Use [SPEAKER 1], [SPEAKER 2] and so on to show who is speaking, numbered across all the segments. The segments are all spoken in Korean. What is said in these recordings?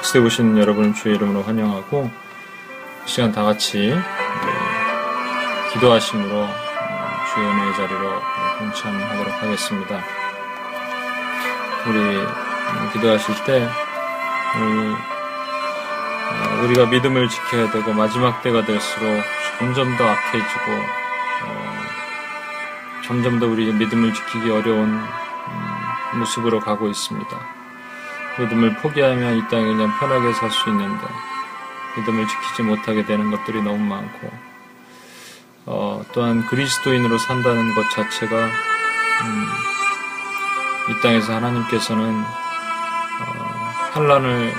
[SPEAKER 1] 특세 오신 여러분을 주의 이름으로 환영하고 시간 다 같이 기도하심으로 어, 주의 은혜의 자리로 동참하도록 하겠습니다. 우리 기도하실 때 어, 우리가 믿음을 지켜야 되고 마지막 때가 될수록 점점 더 악해지고 어, 점점 더 우리 믿음을 지키기 어려운 음, 모습으로 가고 있습니다. 믿음을 포기하면 이 땅에 그냥 편하게 살 수 있는데 믿음을 지키지 못하게 되는 것들이 너무 많고 어, 또한 그리스도인으로 산다는 것 자체가 음, 이 땅에서 하나님께서는 어, 환란을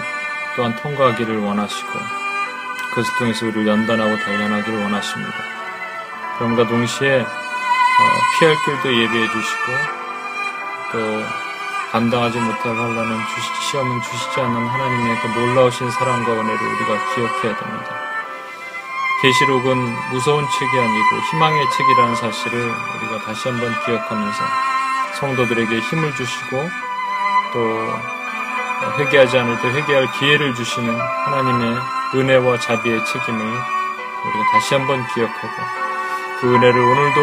[SPEAKER 1] 또한 통과하기를 원하시고 그것을 통해서 우리를 연단하고 단련하기를 원하십니다. 그럼과 동시에 어, 피할 길도 예비해 주시고 또 감당하지 못할 환란은 주시, 시험은 주시지 않는 하나님의 그 놀라우신 사랑과 은혜를 우리가 기억해야 됩니다. 계시록은 무서운 책이 아니고 희망의 책이라는 사실을 우리가 다시 한번 기억하면서 성도들에게 힘을 주시고 또 회개하지 않을 때 회개할 기회를 주시는 하나님의 은혜와 자비의 책임을 우리가 다시 한번 기억하고 그 은혜를 오늘도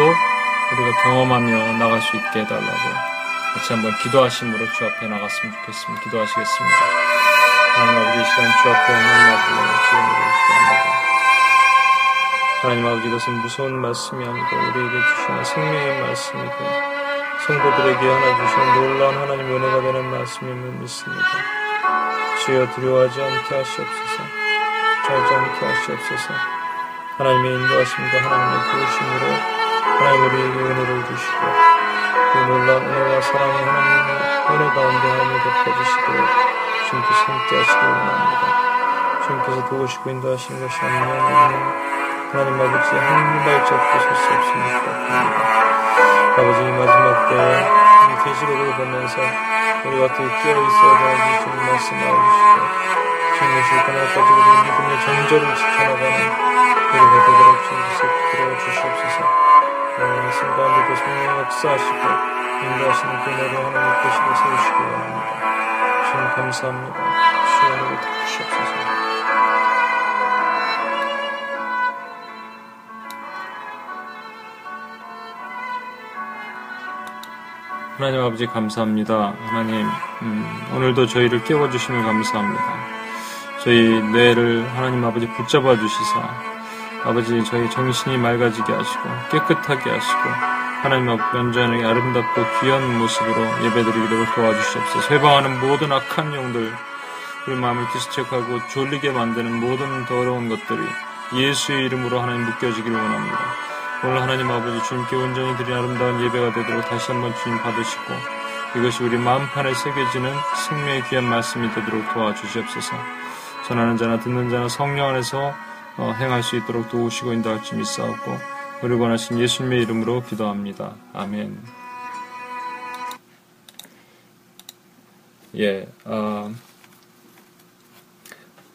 [SPEAKER 1] 우리가 경험하며 나갈 수 있게 해달라고 같이 한번 기도하심으로 주 앞에 나갔으면 좋겠습니다. 기도하시겠습니다. 하나님 아버지 이 시간 주 앞에 하나님 아버지 주님으로 기도합니다. 하나님 아버지 이것은 무서운 말씀이 아니고 우리에게 주시는 생명의 말씀이고 성도들에게 하나 주시는 놀라운 하나님 은혜가 되는 말씀임을 믿습니다. 주여 두려워하지 않게 하시옵소서. 좌지 않게 하시옵소서. 하나님의 인도하심과 하나님의 도우심으로 하나님 우리에게 은혜를 주시고 그 놀라운 은혜와 사랑의 하나님의 은혜 가운데 하나님을 덮어주시도록 주님께서 함께 하시길 원합니다. 주님께서 도우시고 인도하시는 것이 아니면 하나님 아버지 한 발짝도 설 수 없음을 부탁합니다. 아버지 마지막 때에 계시록을 보면서 우리가 어떻게 깨어 있어야 되는지 주님 말씀하시고 주님의 실컷날까지 우리 믿음의 전절을 지켜나가는 우리가 되도록 주님께서 부끄러워 주시옵소서. 말씀 가운데도 성령 역사하시고 인도하시는 그날에 하나님 계시고 세우시기 원합니다. 주님 감사합니다. 주연을 덮으시옵소서. 하나님 아버지 감사합니다. 하나님 음, 오늘도 저희를 깨워주심을 감사합니다. 저희 뇌를 하나님 아버지 붙잡아 주시사 아버지 저희 정신이 맑아지게 하시고 깨끗하게 하시고 하나님 앞 연전하게 아름답고 귀한 모습으로 예배드리도록 도와주시옵소서 해방하는 모든 악한 영들 우리 마음을 기스책하고 졸리게 만드는 모든 더러운 것들이 예수의 이름으로 하나님 묶여지기를 원합니다. 오늘 하나님 아버지 주님께 온전히 드린 아름다운 예배가 되도록 다시 한번 주님 받으시고 이것이 우리 마음판에 새겨지는 생명의 귀한 말씀이 되도록 도와주시옵소서 전하는 자나 듣는 자나 성령 안에서 어, 행할 수 있도록 도우시고 인도할지 믿사옵고 우리 원하신 예수님의 이름으로 기도합니다. 아멘. 예, 어,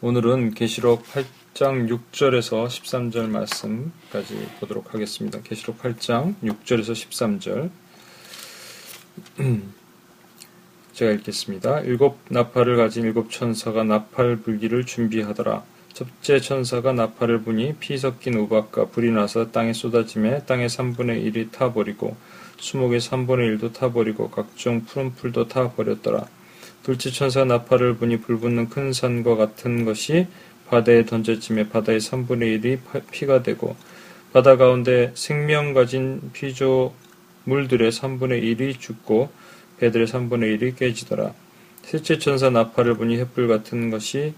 [SPEAKER 1] 오늘은 계시록 8장 6절에서 13절 말씀까지 보도록 하겠습니다. 계시록 8장 6절에서 13절. 제가 읽겠습니다. 일곱 나팔을 가진 일곱 천사가 나팔 불기를 준비하더라. 첫째 천사가 나팔을 부니 피 섞인 우박과 불이 나서 땅에 쏟아짐에 땅의 3분의 1이 타버리고 수목의 3분의 1도 타버리고 각종 푸른 풀도 타버렸더라. 둘째 천사가 나팔을 부니 불붙는 큰 산과 같은 것이 바다에 던져짐에 바다의 3분의 1이 피가 되고 바다 가운데 생명 가진 피조물들의 3분의 1이 죽고 배들의 3분의 1이 깨지더라. 셋째 천사 나팔을 부니 햇불 같은 것이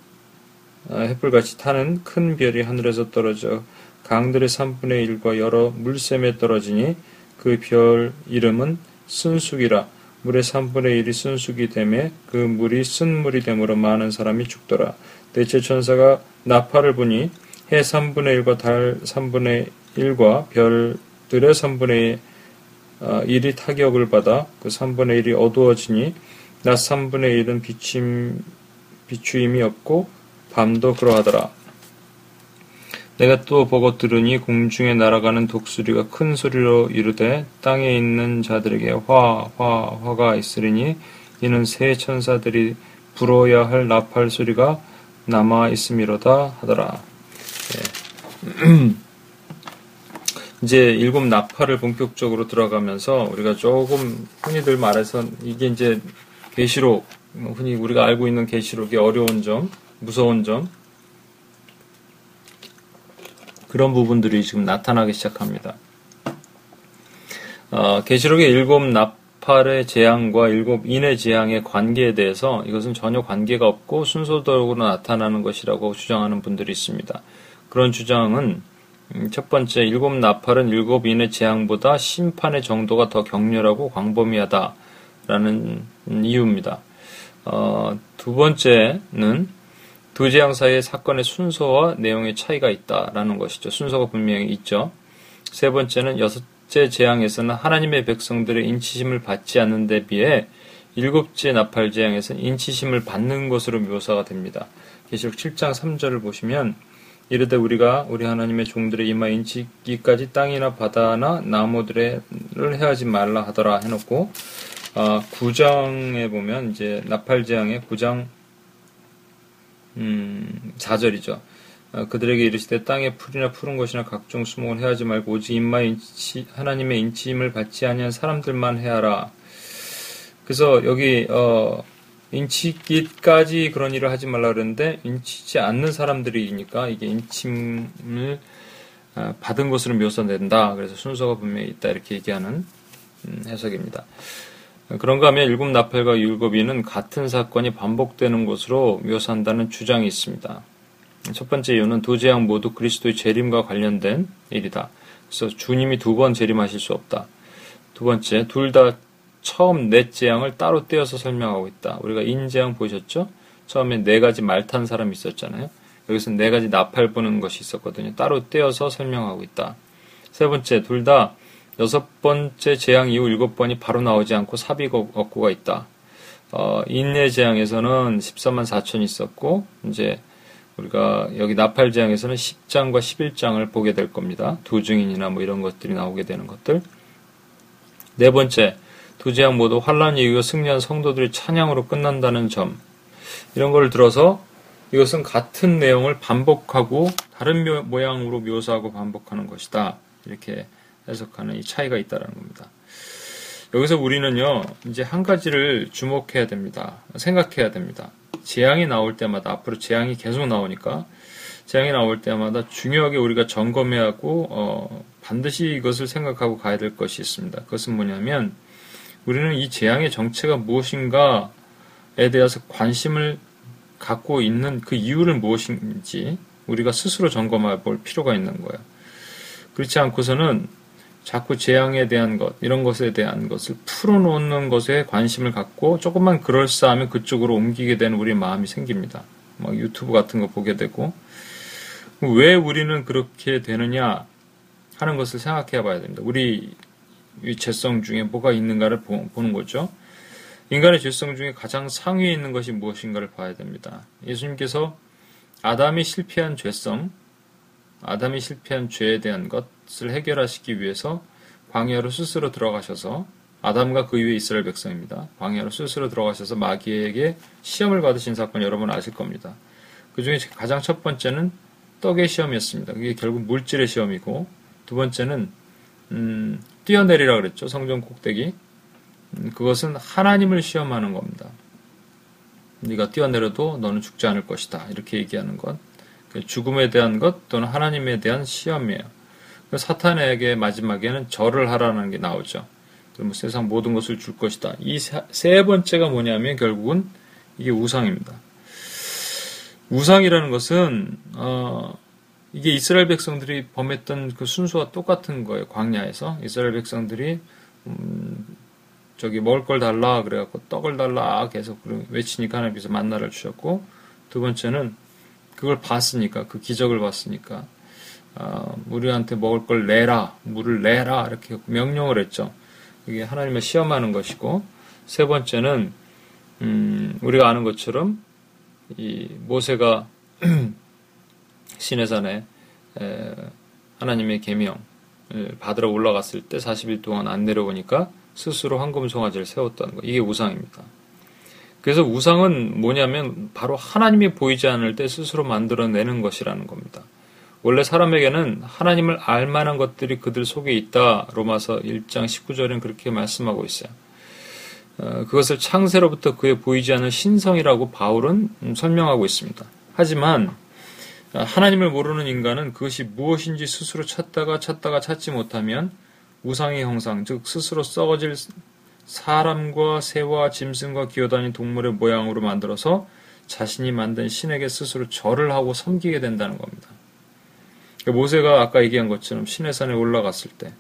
[SPEAKER 1] 아, 햇불같이 타는 큰 별이 하늘에서 떨어져 강들의 3분의 1과 여러 물샘에 떨어지니 그 별 이름은 순숙이라 물의 3분의 1이 순숙이 되매 그 물이 쓴물이 되므로 많은 사람이 죽더라. 대체 천사가 나팔을 보니 해 3분의 1과 달 3분의 1과 별들의 3분의 1이 아, 타격을 받아 그 3분의 1이 어두워지니 낮 3분의 1은 비침, 비추임이 없고 밤도 그러하더라. 내가 또 보고 들으니 공중에 날아가는 독수리가 큰 소리로 이르되 땅에 있는 자들에게 화, 화, 화가 있으리니 이는 새 천사들이 불어야 할 나팔 소리가 남아 있음이로다 하더라. 예. 이제 일곱 나팔을 본격적으로 들어가면서 우리가 조금 흔히들 말해서 이게 이제 계시록 뭐 흔히 우리가 알고 있는 계시록의 어려운 점, 무서운 점 그런 부분들이 지금 나타나기 시작합니다. 어, 계시록의 일곱 나팔의 재앙과 일곱 인의 재앙의 관계에 대해서 이것은 전혀 관계가 없고 순서대로 나타나는 것이라고 주장하는 분들이 있습니다. 그런 주장은 음, 첫 번째 일곱 나팔은 일곱 인의 재앙보다 심판의 정도가 더 격렬하고 광범위하다라는 이유입니다. 어, 두 번째는 두 재앙 사이의 사건의 순서와 내용의 차이가 있다라는 것이죠. 순서가 분명히 있죠. 세 번째는 여섯째 재앙에서는 하나님의 백성들의 인치심을 받지 않는 데 비해 일곱째 나팔 재앙에서는 인치심을 받는 것으로 묘사가 됩니다. 계시록 7장 3절을 보시면 이르되 우리가 우리 하나님의 종들의 이마에 인치기까지 땅이나 바다나 나무들을 해하지 말라 하더라 해놓고 어, 9장에 보면 이제 나팔 재앙의 9장 음, 4절이죠. 어, 그들에게 이르시되 땅에 풀이나 푸른 것이나 각종 수목을 해하지 말고 오직 이마에 인치, 하나님의 인침을 받지 아니한 사람들만 해하라. 그래서 여기 어, 인치기까지 그런 일을 하지 말라 그러는데 인치지 않는 사람들이니까 이게 인침을 어, 받은 것으로 묘사된다. 그래서 순서가 분명히 있다 이렇게 얘기하는 음, 해석입니다. 그런가 하면 일곱 나팔과 율법이는 같은 사건이 반복되는 것으로 묘사한다는 주장이 있습니다. 첫 번째 이유는 두 재앙 모두 그리스도의 재림과 관련된 일이다. 그래서 주님이 두 번 재림하실 수 없다. 두 번째, 둘 다 처음 넷 재앙을 따로 떼어서 설명하고 있다. 우리가 인재앙 보셨죠? 처음에 네 가지 말 탄 사람이 있었잖아요. 여기서 네 가지 나팔 보는 것이 있었거든요. 따로 떼어서 설명하고 있다. 세 번째, 둘 다 여섯 번째 재앙 이후 일곱 번이 바로 나오지 않고 삽입 억구가 있다. 어, 인내 재앙에서는 14만 4천이 있었고, 이제 우리가 여기 나팔 재앙에서는 10장과 11장을 보게 될 겁니다. 두 증인이나 뭐 이런 것들이 나오게 되는 것들. 네 번째, 두 재앙 모두 환란 이후 승리한 성도들이 찬양으로 끝난다는 점. 이런 걸 들어서 이것은 같은 내용을 반복하고 다른 모양으로 묘사하고 반복하는 것이다. 이렇게 해석하는 이 차이가 있다는 겁니다. 여기서 우리는요, 이제 한 가지를 주목해야 됩니다. 생각해야 됩니다. 재앙이 나올 때마다, 앞으로 재앙이 계속 나오니까, 재앙이 나올 때마다 중요하게 우리가 점검해야 하고, 어, 반드시 이것을 생각하고 가야 될 것이 있습니다. 그것은 뭐냐면, 우리는 이 재앙의 정체가 무엇인가에 대해서 관심을 갖고 있는 그 이유를 무엇인지 우리가 스스로 점검해 볼 필요가 있는 거예요. 그렇지 않고서는 자꾸 재앙에 대한 것, 이런 것에 대한 것을 풀어놓는 것에 관심을 갖고 조금만 그럴싸하면 그쪽으로 옮기게 되는 우리 마음이 생깁니다. 막 유튜브 같은 거 보게 되고. 왜 우리는 그렇게 되느냐 하는 것을 생각해 봐야 됩니다. 우리 죄성 중에 뭐가 있는가를 보는 거죠. 인간의 죄성 중에 가장 상위에 있는 것이 무엇인가를 봐야 됩니다. 예수님께서 아담이 실패한 죄성, 아담이 실패한 죄에 대한 것 을 해결하시기 위해서 광야로 스스로 들어가셔서 아담과 그 위에 이스라엘 백성입니다. 광야로 스스로 들어가셔서 마귀에게 시험을 받으신 사건 여러분 아실 겁니다. 그 중에 가장 첫 번째는 떡의 시험이었습니다. 그게 결국 물질의 시험이고 두 번째는 음, 뛰어내리라 그랬죠. 성전 꼭대기. 음, 그것은 하나님을 시험하는 겁니다. 네가 뛰어내려도 너는 죽지 않을 것이다. 이렇게 얘기하는 것. 그 죽음에 대한 것 또는 하나님에 대한 시험이에요. 그 사탄에게 마지막에는 절을 하라는 게 나오죠. 그러면 세상 모든 것을 줄 것이다. 이 세 번째가 뭐냐면 결국은 이게 우상입니다. 우상이라는 것은 어, 이게 이스라엘 백성들이 범했던 그 순수와 똑같은 거예요. 광야에서 이스라엘 백성들이 음, 저기 먹을 걸 달라 그래갖고 떡을 달라 계속 외치니까 하나님께서 만나를 주셨고 두 번째는 그걸 봤으니까 그 기적을 봤으니까 어, 우리한테 먹을 걸 내라 물을 내라 이렇게 명령을 했죠. 이게 하나님을 시험하는 것이고 세 번째는 음, 우리가 아는 것처럼 이 모세가 시내산에 에, 하나님의 계명을 받으러 올라갔을 때 40일 동안 안 내려오니까 스스로 황금 송아지를 세웠다는 거 이게 우상입니다. 그래서 우상은 뭐냐면 바로 하나님이 보이지 않을 때 스스로 만들어내는 것이라는 겁니다. 원래 사람에게는 하나님을 알 만한 것들이 그들 속에 있다. 로마서 1장 19절은 그렇게 말씀하고 있어요. 어, 그것을 창세로부터 그에 보이지 않는 신성이라고 바울은 설명하고 있습니다. 하지만 하나님을 모르는 인간은 그것이 무엇인지 스스로 찾다가 찾다가 찾지 못하면 우상의 형상, 즉 스스로 썩어질 사람과 새와 짐승과 기어다니는 동물의 모양으로 만들어서 자신이 만든 신에게 스스로 절을 하고 섬기게 된다는 겁니다. 그러니까 모세가 아까 얘기한 것처럼 신의 산에 올라갔을 때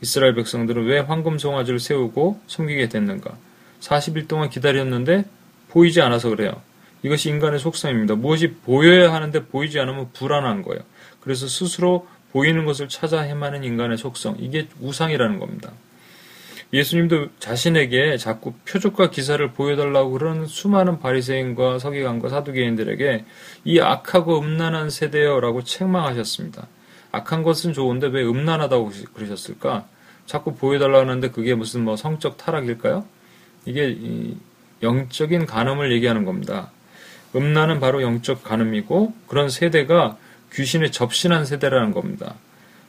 [SPEAKER 1] 이스라엘 백성들은 왜 황금 송아지를 세우고 섬기게 됐는가? 40일 동안 기다렸는데 보이지 않아서 그래요. 이것이 인간의 속성입니다. 무엇이 보여야 하는데 보이지 않으면 불안한 거예요. 그래서 스스로 보이는 것을 찾아 헤매는 인간의 속성. 이게 우상이라는 겁니다. 예수님도 자신에게 자꾸 표적과 기사를 보여달라고 그러는 수많은 바리새인과 서기관과 사두개인들에게 이 악하고 음란한 세대여라고 책망하셨습니다. 악한 것은 좋은데 왜 음란하다고 그러셨을까? 자꾸 보여달라고 하는데 그게 무슨 뭐 성적 타락일까요? 이게 영적인 간음을 얘기하는 겁니다. 음란은 바로 영적 간음이고 그런 세대가 귀신에 접신한 세대라는 겁니다.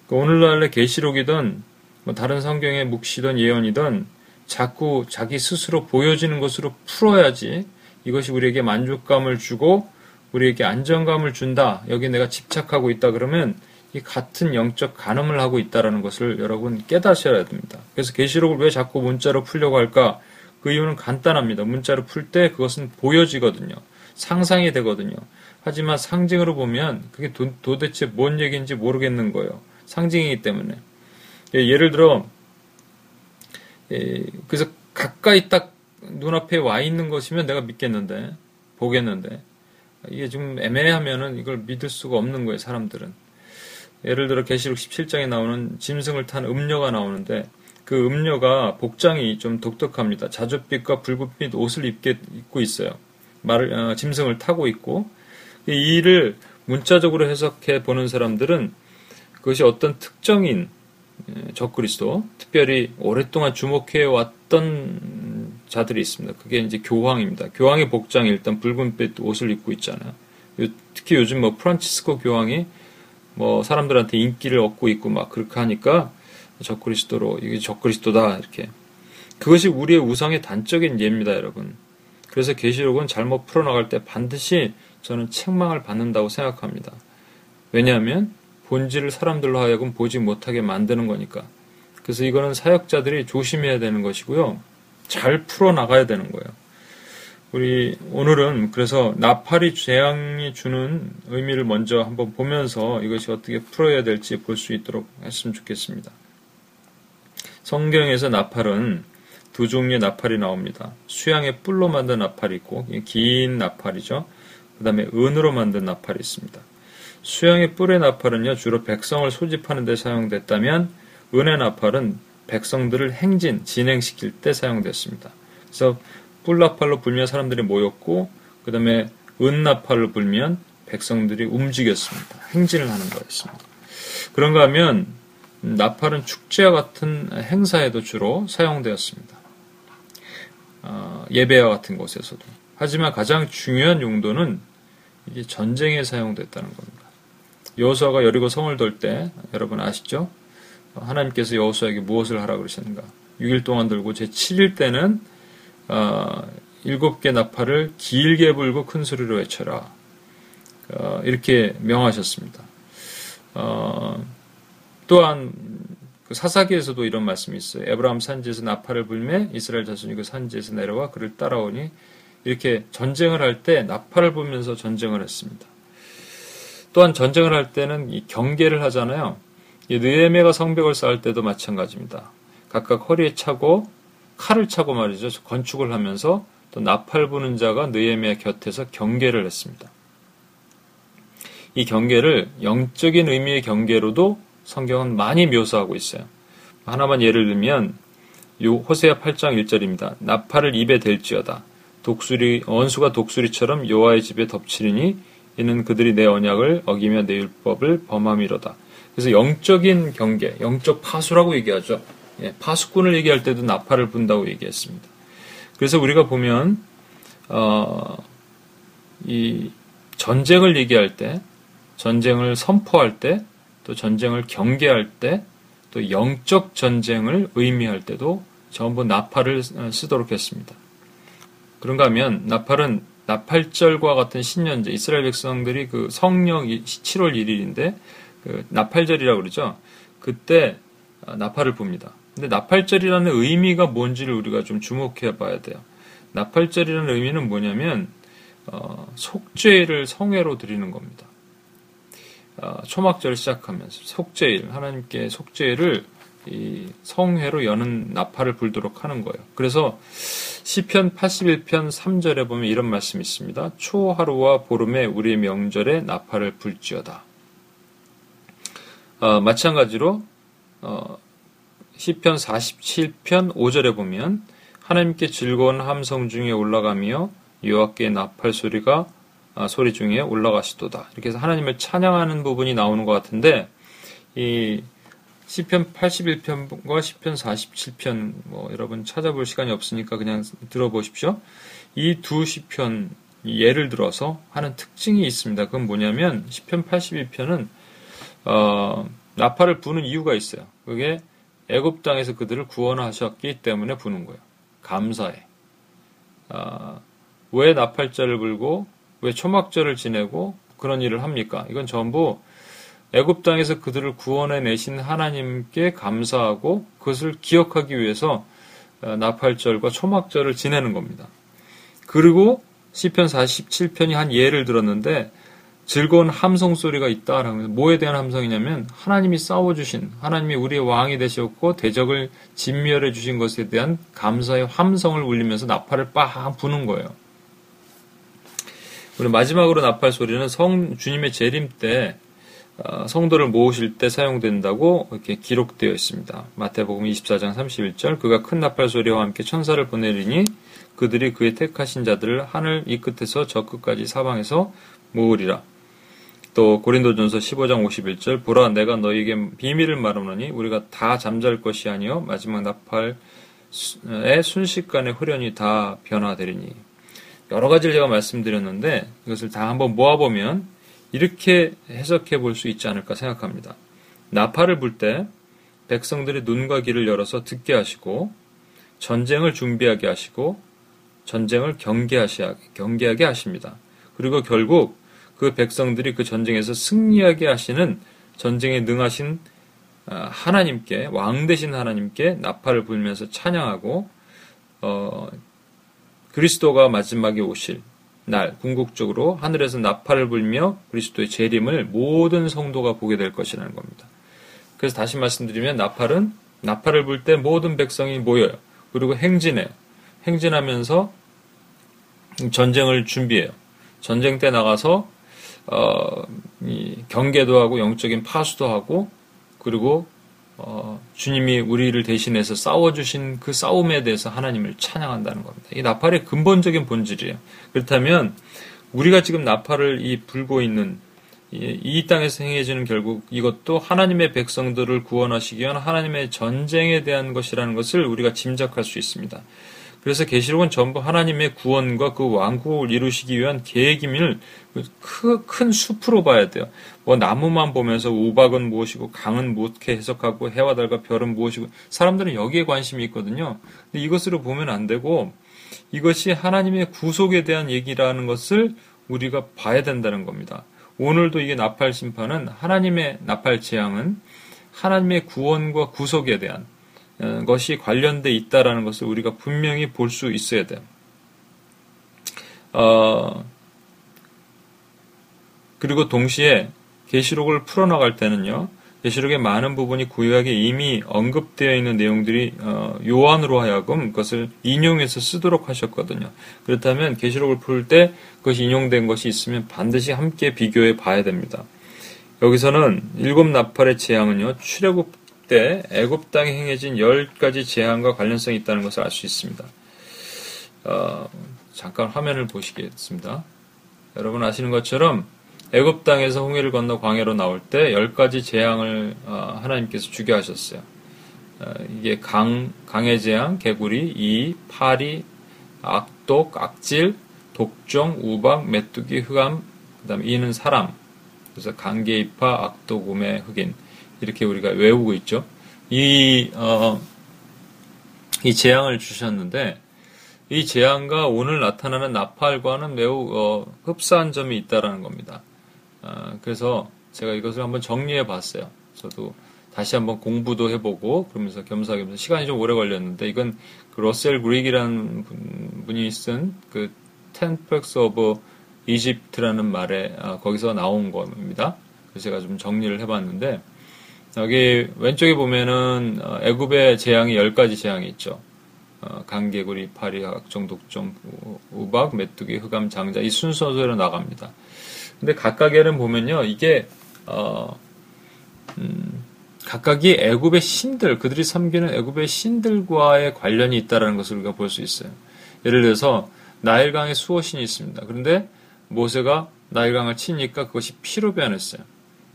[SPEAKER 1] 그러니까 오늘날의 계시록이든 뭐 다른 성경의 묵시든 예언이든 자꾸 자기 스스로 보여지는 것으로 풀어야지 이것이 우리에게 만족감을 주고 우리에게 안정감을 준다. 여기 내가 집착하고 있다 그러면 이 같은 영적 간음을 하고 있다라는 것을 여러분 깨닫셔야 됩니다. 그래서 계시록을 왜 자꾸 문자로 풀려고 할까? 그 이유는 간단합니다. 문자로 풀 때 그것은 보여지거든요. 상상이 되거든요. 하지만 상징으로 보면 그게 도, 대체 뭔 얘기인지 모르겠는 거예요. 상징이기 때문에. 예, 예를 들어 예, 그래서 가까이 딱 눈앞에 와 있는 것이면 내가 믿겠는데 보겠는데 이게 좀 애매하면은 이걸 믿을 수가 없는 거예요 사람들은. 예를 들어 계시록 17장에 나오는 짐승을 탄 음녀가 나오는데 그 음녀가 복장이 좀 독특합니다. 자줏빛과 붉은빛 옷을 입게 입고 있어요. 말을 어, 짐승을 타고 있고 이 일을 문자적으로 해석해 보는 사람들은 그것이 어떤 특정인 예, 적그리스도, 특별히 오랫동안 주목해 왔던 자들이 있습니다. 그게 이제 교황입니다. 교황의 복장이 일단 붉은빛 옷을 입고 있잖아요. 특히 요즘 뭐 프란치스코 교황이 뭐 사람들한테 인기를 얻고 있고 막 그렇게 하니까 적그리스도로 이게 적그리스도다 이렇게 그것이 우리의 우상의 단적인 예입니다, 여러분. 그래서 계시록은 잘못 풀어나갈 때 반드시 저는 책망을 받는다고 생각합니다. 왜냐하면 본질을 사람들로 하여금 보지 못하게 만드는 거니까. 그래서 이거는 사역자들이 조심해야 되는 것이고요. 잘 풀어나가야 되는 거예요. 우리 오늘은 그래서 나팔이 재앙이 주는 의미를 먼저 한번 보면서 이것이 어떻게 풀어야 될지 볼 수 있도록 했으면 좋겠습니다. 성경에서 나팔은 두 종류의 나팔이 나옵니다. 수양의 뿔로 만든 나팔이 있고 긴 나팔이죠. 그 다음에 은으로 만든 나팔이 있습니다. 수양의 뿔의 나팔은요, 주로 백성을 소집하는 데 사용됐다면, 은의 나팔은 백성들을 행진, 진행시킬 때 사용됐습니다. 그래서 뿔 나팔로 불면 사람들이 모였고, 그 다음에 은 나팔을 불면 백성들이 움직였습니다. 행진을 하는 거였습니다. 그런가 하면, 나팔은 축제와 같은 행사에도 주로 사용되었습니다. 어, 예배와 같은 곳에서도. 하지만 가장 중요한 용도는 이게 전쟁에 사용됐다는 겁니다. 여호수아가 여리고 성을 돌 때 여러분 아시죠? 하나님께서 여호수아에게 무엇을 하라 그러셨는가? 6일 동안 들고 제 7일 때는 어, 7개 나팔을 길게 불고 큰 소리로 외쳐라. 어, 이렇게 명하셨습니다. 어, 또한 그 사사기에서도 이런 말씀이 있어요. 에브라함 산지에서 나팔을 불매 이스라엘 자손이 그 산지에서 내려와 그를 따라오니 이렇게 전쟁을 할 때 나팔을 불면서 전쟁을 했습니다. 또한 전쟁을 할 때는 이 경계를 하잖아요. 느에메가 성벽을 쌓을 때도 마찬가지입니다. 각각 허리에 차고 칼을 차고 말이죠. 건축을 하면서 또 나팔 부는 자가 느에메 곁에서 경계를 했습니다. 이 경계를 영적인 의미의 경계로도 성경은 많이 묘사하고 있어요. 하나만 예를 들면 요 호세아 8장 1절입니다. 나팔을 입에 댈지어다. 독수리 원수가 독수리처럼 여호와의 집에 덮치리니 이는 그들이 내 언약을 어기며 내 율법을 범함이로다. 그래서 영적인 경계, 영적 파수라고 얘기하죠. 예, 파수꾼을 얘기할 때도 나팔을 분다고 얘기했습니다. 그래서 우리가 보면 어, 이 전쟁을 얘기할 때, 전쟁을 선포할 때, 또 전쟁을 경계할 때, 또 영적 전쟁을 의미할 때도 전부 나팔을 쓰도록 했습니다. 그런가 하면 나팔은 나팔절과 같은 신년제 이스라엘 백성들이 그 성령 7월 1일인데 그 나팔절이라고 그러죠. 그때 나팔을 붑니다. 근데 나팔절이라는 의미가 뭔지를 우리가 좀 주목해 봐야 돼요. 나팔절이라는 의미는 뭐냐면 어, 속죄를 성회로 드리는 겁니다. 어, 초막절 시작하면서 속죄일 하나님께 속죄를 이 성회로 여는 나팔을 불도록 하는 거예요. 그래서 시편 81편 3절에 보면 이런 말씀이 있습니다. 초하루와 보름에 우리의 명절에 나팔을 불지어다. 어, 마찬가지로 어, 시편 47편 5절에 보면 하나님께 즐거운 함성 중에 올라가며 여호와께 나팔 소리가 아, 소리 중에 올라가시도다. 이렇게 해서 하나님을 찬양하는 부분이 나오는 것 같은데 이 시편 81편과 시편 47편 뭐 여러분 찾아볼 시간이 없으니까 그냥 들어보십시오. 이 두 시편 예를 들어서 하는 특징이 있습니다. 그건 뭐냐면 시편 81편은 어, 나팔을 부는 이유가 있어요. 그게 애굽 땅에서 그들을 구원하셨기 때문에 부는 거예요. 감사해. 어, 왜 나팔자를 불고 왜 초막절을 지내고 그런 일을 합니까? 이건 전부 애굽 땅에서 그들을 구원해 내신 하나님께 감사하고 그것을 기억하기 위해서 어, 나팔절과 초막절을 지내는 겁니다. 그리고 시편 47편이 한 예를 들었는데 즐거운 함성 소리가 있다라면서 뭐에 대한 함성이냐면 하나님이 싸워 주신 하나님이 우리의 왕이 되셨고 대적을 진멸해 주신 것에 대한 감사의 함성을 울리면서 나팔을 빵 부는 거예요. 그리고 마지막으로 나팔 소리는 성 주님의 재림 때 어, 성도를 모으실 때 사용된다고 이렇게 기록되어 있습니다. 마태복음 24장 31절 그가 큰 나팔 소리와 함께 천사를 보내리니 그들이 그의 택하신 자들을 하늘 이 끝에서 저 끝까지 사방에서 모으리라. 또 고린도전서 15장 51절 보라 내가 너희에게 비밀을 말하노니 우리가 다 잠잘 것이 아니요 마지막 나팔의 순식간에 후련이 다 변화되리니 여러 가지를 제가 말씀드렸는데 이것을 다 한번 모아보면 이렇게 해석해 볼 수 있지 않을까 생각합니다. 나팔을 불 때 백성들의 눈과 귀를 열어서 듣게 하시고 전쟁을 준비하게 하시고 전쟁을 경계하게 하십니다. 그리고 결국 그 백성들이 그 전쟁에서 승리하게 하시는 전쟁에 능하신 아, 하나님께 왕 되신 하나님께 나팔을 불면서 찬양하고 어, 그리스도가 마지막에 오실 날 궁극적으로 하늘에서 나팔을 불며 그리스도의 재림을 모든 성도가 보게 될 것이라는 겁니다. 그래서 다시 말씀드리면 나팔은 나팔을 불 때 모든 백성이 모여요. 그리고 행진해요. 행진하면서 전쟁을 준비해요. 전쟁 때 나가서 어, 경계도 하고 영적인 파수도 하고 그리고 어, 주님이 우리를 대신해서 싸워주신 그 싸움에 대해서 하나님을 찬양한다는 겁니다. 이 나팔의 근본적인 본질이에요. 그렇다면 우리가 지금 나팔을 이 불고 있는 이, 이 땅에서 행해지는 결국 이것도 하나님의 백성들을 구원하시기 위한 하나님의 전쟁에 대한 것이라는 것을 우리가 짐작할 수 있습니다. 그래서 계시록은 전부 하나님의 구원과 그 왕국을 이루시기 위한 계획임을 큰 숲으로 봐야 돼요. 뭐 나무만 보면서 우박은 무엇이고 강은 무엇게 해석하고 해와 달과 별은 무엇이고 사람들은 여기에 관심이 있거든요. 근데 이것으로 보면 안 되고 이것이 하나님의 구속에 대한 얘기라는 것을 우리가 봐야 된다는 겁니다. 오늘도 이게 나팔 심판은 하나님의 나팔 재앙은 하나님의 구원과 구속에 대한 어, 것이 관련돼 있다라는 것을 우리가 분명히 볼 수 있어야 돼요. 어, 그리고 동시에 계시록을 풀어나갈 때는요. 계시록의 많은 부분이 구약에 이미 언급되어 있는 내용들이 어, 요한으로 하여금 그것을 인용해서 쓰도록 하셨거든요. 그렇다면 계시록을 풀 때 그것이 인용된 것이 있으면 반드시 함께 비교해 봐야 됩니다. 여기서는 일곱 나팔의 재앙은요. 출애굽 때 애굽 땅에 행해진 열 가지 재앙과 관련성이 있다는 것을 알 수 있습니다. 어, 잠깐 화면을 보시겠습니다. 여러분 아시는 것처럼 애굽 땅에서 홍해를 건너 광해로 나올 때 열 가지 재앙을 어, 하나님께서 주게 하셨어요. 어, 이게 강 강의 재앙, 개구리, 이, 파리, 악독, 악질, 독종, 우박, 메뚜기, 흑암, 그다음에 이는 사람. 그래서 강계입파, 악도구매, 흑인 이렇게 우리가 외우고 있죠. 이 어, 이 재앙을 주셨는데 이 재앙과 오늘 나타나는 나팔과는 매우 어, 흡사한 점이 있다라는 겁니다. 어, 그래서 제가 이것을 한번 정리해 봤어요. 저도 다시 한번 공부도 해보고 그러면서 겸사겸사 시간이 좀 오래 걸렸는데 이건 그 러셀 그릭이라는 분 이 쓴그 Facts of Egypt라는 말에 아, 거기서 나온 겁니다. 그래서 제가 좀 정리를 해봤는데 여기 왼쪽에 보면은 어, 애굽의 재앙이 10가지 재앙이 있죠. 어, 강개구리, 파리, 각종 독종, 우박, 메뚜기, 흑암, 장자 이 순서대로 나갑니다. 근데 각각에는 보면요 이게 어, 음, 각각이 애굽의 신들 그들이 섬기는 애굽의 신들과의 관련이 있다라는 것을 우리가 볼 수 있어요. 예를 들어서 나일강에 수호신이 있습니다. 그런데 모세가 나일강을 치니까 그것이 피로 변했어요.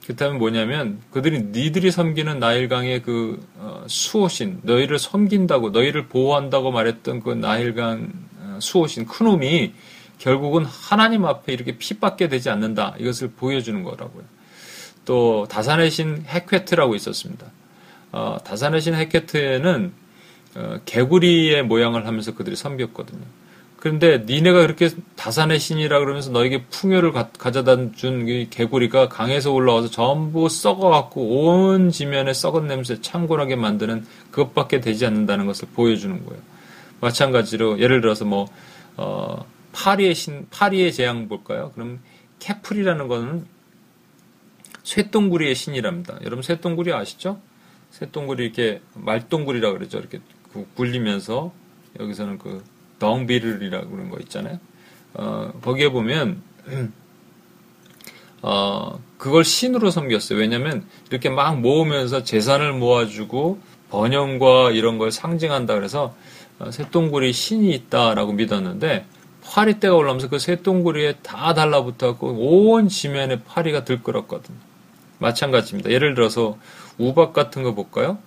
[SPEAKER 1] 그렇다면 뭐냐면 그들이 니들이 섬기는 나일강의 그 어, 수호신 너희를 섬긴다고 너희를 보호한다고 말했던 그 나일강 어, 수호신 큰 놈이 결국은 하나님 앞에 이렇게 피받게 되지 않는다 이것을 보여주는 거라고요. 또 다산의 신 헤퀘트라고 있었습니다. 어, 다산의 신 헤퀘트에는 어, 개구리의 모양을 하면서 그들이 섬겼거든요. 그런데 니네가 그렇게 다산의 신이라 그러면서 너에게 풍요를 가, 져다 준 개구리가 강에서 올라와서 전부 썩어갖고 온 지면에 썩은 냄새 창곤하게 만드는 그것밖에 되지 않는다는 것을 보여주는 거예요. 마찬가지로 예를 들어서 뭐 어, 파리의 신 파리의 재앙 볼까요? 그럼 캐플이라는 거는 쇠똥구리의 신이랍니다. 여러분 쇠똥구리 아시죠? 쇠똥구리 이렇게 말똥구리라 그러죠. 이렇게 굴리면서 여기서는 그 덩비를이라고 그런 거 있잖아요. 어, 거기에 보면 어, 그걸 신으로 섬겼어요. 왜냐면 이렇게 막 모으면서 재산을 모아주고 번영과 이런 걸 상징한다 그래서 어, 쇠똥구리 신이 있다라고 믿었는데 파리 떼가 올라오면서 그 쇠똥구리에 다 달라붙었고 온 지면에 파리가 들끓었거든요. 마찬가지입니다. 예를 들어서 우박 같은 거 볼까요?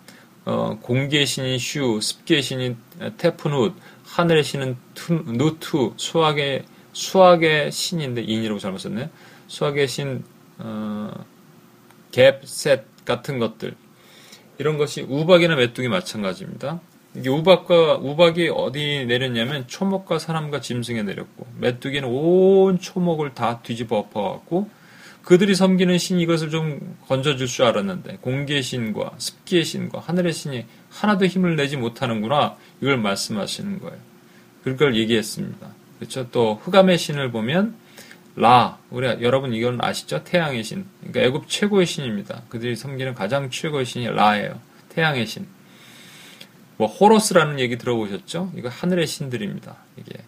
[SPEAKER 1] 어, 공기의 신인 슈, 습기의 신인 테프누, 하늘의 신은 누, 누트, 수확의 수확의 신인데 인이라고 잘못 썼네. 수확의 신, 어, 갭, 셋 같은 것들 이런 것이 우박이나 메뚜기 마찬가지입니다. 이게 우박과 우박이 어디 내렸냐면 초목과 사람과 짐승에 내렸고 메뚜기는 온 초목을 다 뒤집어 엎어갖고 그들이 섬기는 신이 이것을 좀 건져줄 줄 알았는데 공기의 신과 습기의 신과 하늘의 신이 하나도 힘을 내지 못하는구나 이걸 말씀하시는 거예요. 그걸 얘기했습니다. 그렇죠? 또 흑암의 신을 보면 라 우리 여러분 이건 아시죠? 태양의 신. 그러니까 애굽 최고의 신입니다. 그들이 섬기는 가장 최고의 신이 라예요. 태양의 신. 뭐 호로스라는 얘기 들어보셨죠? 이거 하늘의 신들입니다. 이게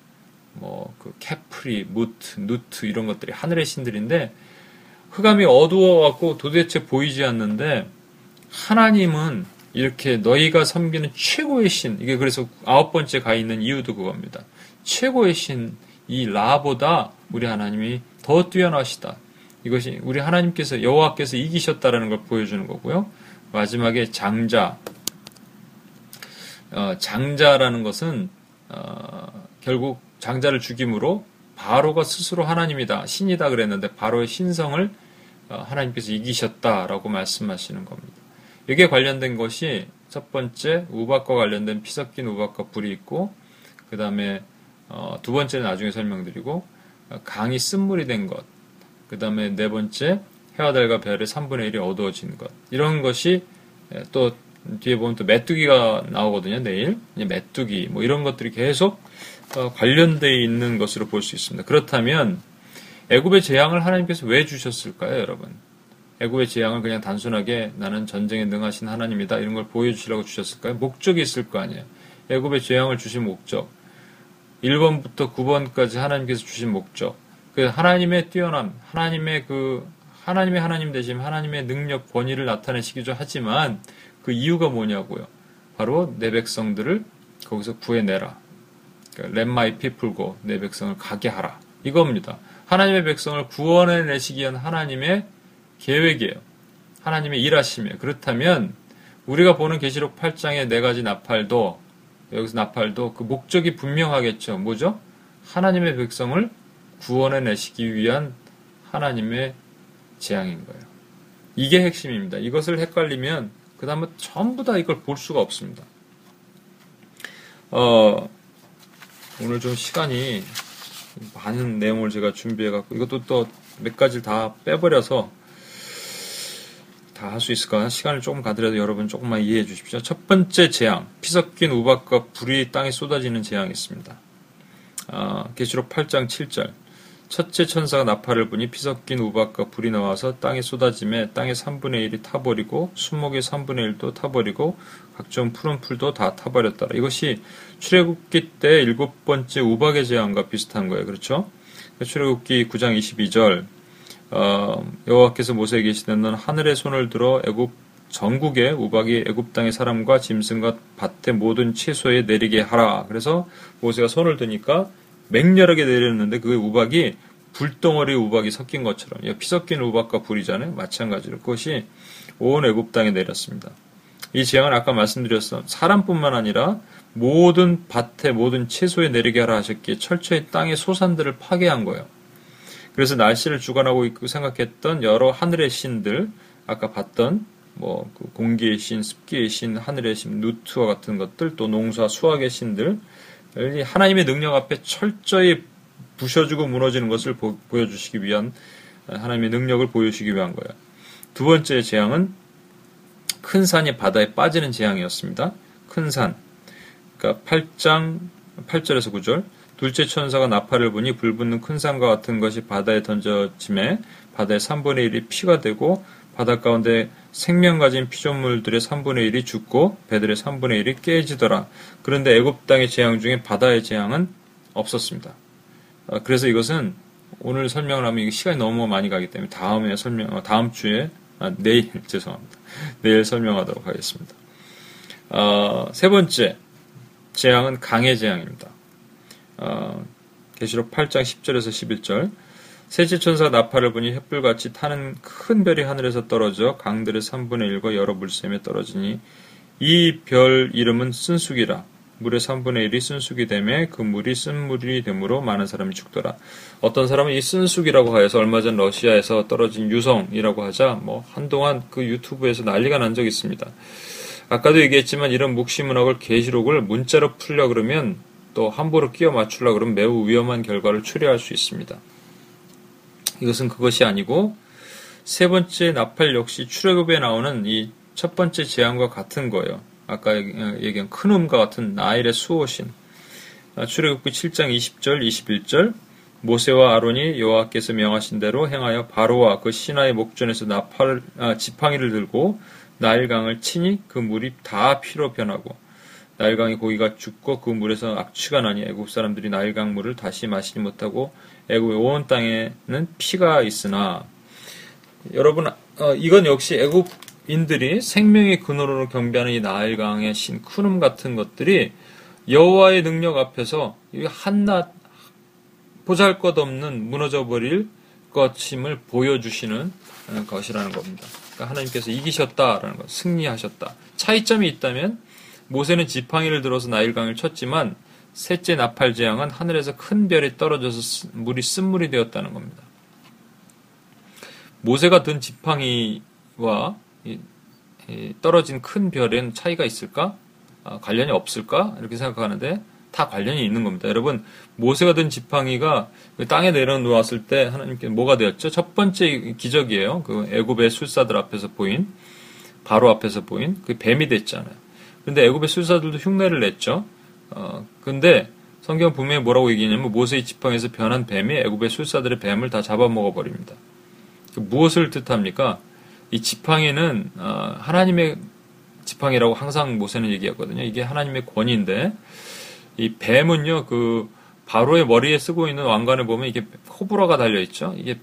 [SPEAKER 1] 뭐 그 캐프리, 무트, 누트 이런 것들이 하늘의 신들인데 흑암이 어두워갖고 도대체 보이지 않는데 하나님은 이렇게 너희가 섬기는 최고의 신 이게 그래서 아홉 번째 가 있는 이유도 그겁니다. 최고의 신 이 라보다 우리 하나님이 더 뛰어나시다. 이것이 우리 하나님께서 여호와께서 이기셨다라는 걸 보여주는 거고요. 마지막에 장자 어, 장자라는 것은 어, 결국 장자를 죽임으로 바로가 스스로 하나님이다 신이다 그랬는데 바로의 신성을 어, 하나님께서 이기셨다라고 말씀하시는 겁니다. 여기에 관련된 것이 첫 번째 우박과 관련된 피 섞인 우박과 불이 있고 그 다음에 어, 두 번째는 나중에 설명드리고 어, 강이 쓴물이 된 것, 그 다음에 네 번째 해와 달과 별의 3분의 1이 어두워진 것 이런 것이 또 뒤에 보면 또 메뚜기가 나오거든요 내일 메뚜기 뭐 이런 것들이 계속 관련되어 있는 것으로 볼 수 있습니다. 그렇다면 애굽의 재앙을 하나님께서 왜 주셨을까요, 여러분? 애굽의 재앙을 그냥 단순하게 나는 전쟁에 능하신 하나님이다 이런 걸 보여주시라고 주셨을까요? 목적이 있을 거 아니에요. 애굽의 재앙을 주신 목적. 1번부터 9번까지 하나님께서 주신 목적. 그 하나님의 뛰어남, 하나님의 그 하나님의 하나님 되심, 하나님의 능력, 권위를 나타내시기도 하지만 그 이유가 뭐냐고요. 바로 내 백성들을 거기서 구해내라. 그러니까 Let my people go. 내 백성을 가게 하라. 이겁니다. 하나님의 백성을 구원해 내시기 위한 하나님의 계획이에요. 하나님의 일하심이에요. 그렇다면 우리가 보는 계시록 8장의 네 가지 나팔도 여기서 나팔도 그 목적이 분명하겠죠. 뭐죠? 하나님의 백성을 구원해 내시기 위한 하나님의 재앙인 거예요. 이게 핵심입니다. 이것을 헷갈리면 그 다음에 전부 다 이걸 볼 수가 없습니다. 어, 오늘 좀 시간이 많은 내용을 제가 준비해갖고 이것도 또 몇 가지를 다 빼버려서 다 할 수 있을까? 시간을 조금 가더라도 여러분 조금만 이해해 주십시오. 첫 번째 재앙, 피 섞인 우박과 불이 땅에 쏟아지는 재앙이 있습니다. 아, 계시록 8장 7절. 첫째 천사가 나팔을 부니 피 섞인 우박과 불이 나와서 땅에 쏟아짐에 땅의 3분의 1이 타버리고 수목의 3분의 1도 타버리고 각종 푸른 풀도 다 타버렸더라. 이것이 출애굽기 때 일곱 번째 우박의 재앙과 비슷한 거예요. 그렇죠? 출애굽기 9장 22절 어, 여호와께서 모세에게 계시되 는 하늘의 손을 들어 애굽 전국에 우박이 애굽 땅의 사람과 짐승과 밭의 모든 채소에 내리게 하라. 그래서 모세가 손을 드니까 맹렬하게 내렸는데 그 우박이 불덩어리 우박이 섞인 것처럼 피 섞인 우박과 불이잖아요. 마찬가지로 그것이 온 애굽 땅에 내렸습니다. 이 재앙은 아까 말씀드렸어 사람뿐만 아니라 모든 밭에 모든 채소에 내리게 하라 하셨기에 철저히 땅의 소산들을 파괴한 거예요. 그래서 날씨를 주관하고 있고 생각했던 여러 하늘의 신들 아까 봤던 뭐그 공기의 신, 습기의 신, 하늘의 신, 누트와 같은 것들 또 농사, 수학의 신들 하나님의 능력 앞에 철저히 부셔주고 무너지는 것을 보, 여주시기 위한 하나님의 능력을 보여주시기 위한 거예요. 두 번째 재앙은 큰 산이 바다에 빠지는 재앙이었습니다. 큰 산. 그러니까 8장 8절에서 9절. 둘째 천사가 나팔을 부니 불붙는 큰 산과 같은 것이 바다에 던져짐에 바다의 3분의 1이 피가 되고 바다 가운데 생명 가진 피조물들의 3분의 1이 죽고 배들의 3분의 1이 깨지더라. 그런데 애굽 땅의 재앙 중에 바다의 재앙은 없었습니다. 아, 그래서 이것은 오늘 설명을 하면 시간이 너무 많이 가기 때문에 다음에 설명, 어, 다음 주에 아, 내일 죄송합니다. 내일 설명하도록 하겠습니다. 어, 세 번째 재앙은 강의 재앙입니다. 어, 계시록 8장 10절에서 11절 셋째 천사 나팔을 보니 햇불같이 타는 큰 별이 하늘에서 떨어져 강들의 3분의 1과 여러 물샘에 떨어지니 이 별 이름은 쓴쑥이라 물의 3분의 1이 쓴쑥이 되매 그 물이 쓴물이 되므로 많은 사람이 죽더라. 어떤 사람은 이 쓴쑥이라고 하여서 얼마 전 러시아에서 떨어진 유성이라고 하자 뭐 한동안 그 유튜브에서 난리가 난 적이 있습니다. 아까도 얘기했지만 이런 묵시문학을 계시록을 문자로 풀려 그러면 또 함부로 끼워 맞추려 그러면 매우 위험한 결과를 초래할 수 있습니다. 이것은 그것이 아니고 세 번째 나팔 역시 출애굽에 나오는 이 첫 번째 재앙과 같은 거예요. 아까 얘기한 큰 음과 같은 나일의 수호신. 아, 출애굽기 7장 20절 21절 모세와 아론이 여호와께서 명하신 대로 행하여 바로와 그 신하의 목전에서 나팔 아, 지팡이를 들고 나일강을 치니 그 물이 다 피로 변하고 나일강의 고기가 죽고 그 물에서 악취가 나니 애굽 사람들이 나일강 물을 다시 마시지 못하고 애굽의 온 땅에는 피가 있으나 여러분 어, 이건 역시 애굽인들이 생명의 근원으로 경배하는 이 나일강의 신 쿠눔 같은 것들이 여호와의 능력 앞에서 한낱 보잘것없는 무너져 버릴 것임을 보여주시는 어, 것이라는 겁니다. 그러니까 하나님께서 이기셨다라는 것, 승리하셨다. 차이점이 있다면 모세는 지팡이를 들어서 나일강을 쳤지만 셋째 나팔 재앙은 하늘에서 큰 별이 떨어져서 물이 쓴물이 되었다는 겁니다. 모세가 든 지팡이와 떨어진 큰 별엔 차이가 있을까? 아, 관련이 없을까? 이렇게 생각하는데 다 관련이 있는 겁니다. 여러분, 모세가 든 지팡이가 그 땅에 내려놓았을 때 하나님께 뭐가 되었죠? 첫 번째 기적이에요. 그 애굽의 술사들 앞에서 보인 바로 앞에서 보인 그 뱀이 됐잖아요. 근데 애굽의 술사들도 흉내를 냈죠. 어, 근데 성경 분명히 뭐라고 얘기냐면 모세의 지팡이에서 변한 뱀이 애굽의 술사들의 뱀을 다 잡아먹어 버립니다. 그 무엇을 뜻합니까? 이 지팡이는 어, 하나님의 지팡이라고 항상 모세는 얘기하거든요. 이게 하나님의 권위인데 이 뱀은요 그 바로의 머리에 쓰고 있는 왕관을 보면 이게 코브라가 달려 있죠. 이게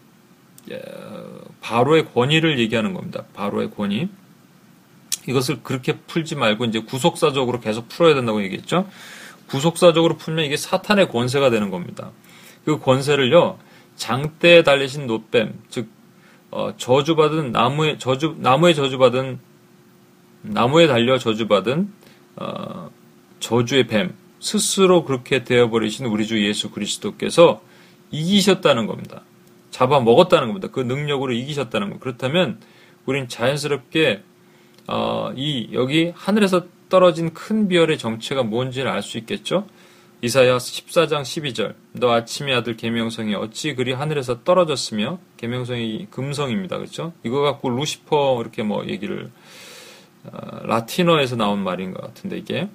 [SPEAKER 1] 바로의 권위를 얘기하는 겁니다. 바로의 권위. 이것을 그렇게 풀지 말고 이제 구속사적으로 계속 풀어야 된다고 얘기했죠. 구속사적으로 풀면 이게 사탄의 권세가 되는 겁니다. 그 권세를요, 장대에 달리신 노뱀, 즉, 어, 저주받은 나무에, 저주, 나무에 저주받은, 나무에 달려 저주받은, 어, 저주의 뱀, 스스로 그렇게 되어버리신 우리 주 예수 그리스도께서 이기셨다는 겁니다. 잡아 먹었다는 겁니다. 그 능력으로 이기셨다는 거. 그렇다면 우린 자연스럽게 어, 이 여기 하늘에서 떨어진 큰 비열의 정체가 뭔지를 알 수 있겠죠. 이사야 14장 12절 너 아침의 아들 계명성이 어찌 그리 하늘에서 떨어졌으며 계명성이 금성입니다. 그렇죠? 이거 갖고 루시퍼 이렇게 뭐 얘기를 어, 라틴어에서 나온 말인 것 같은데 이게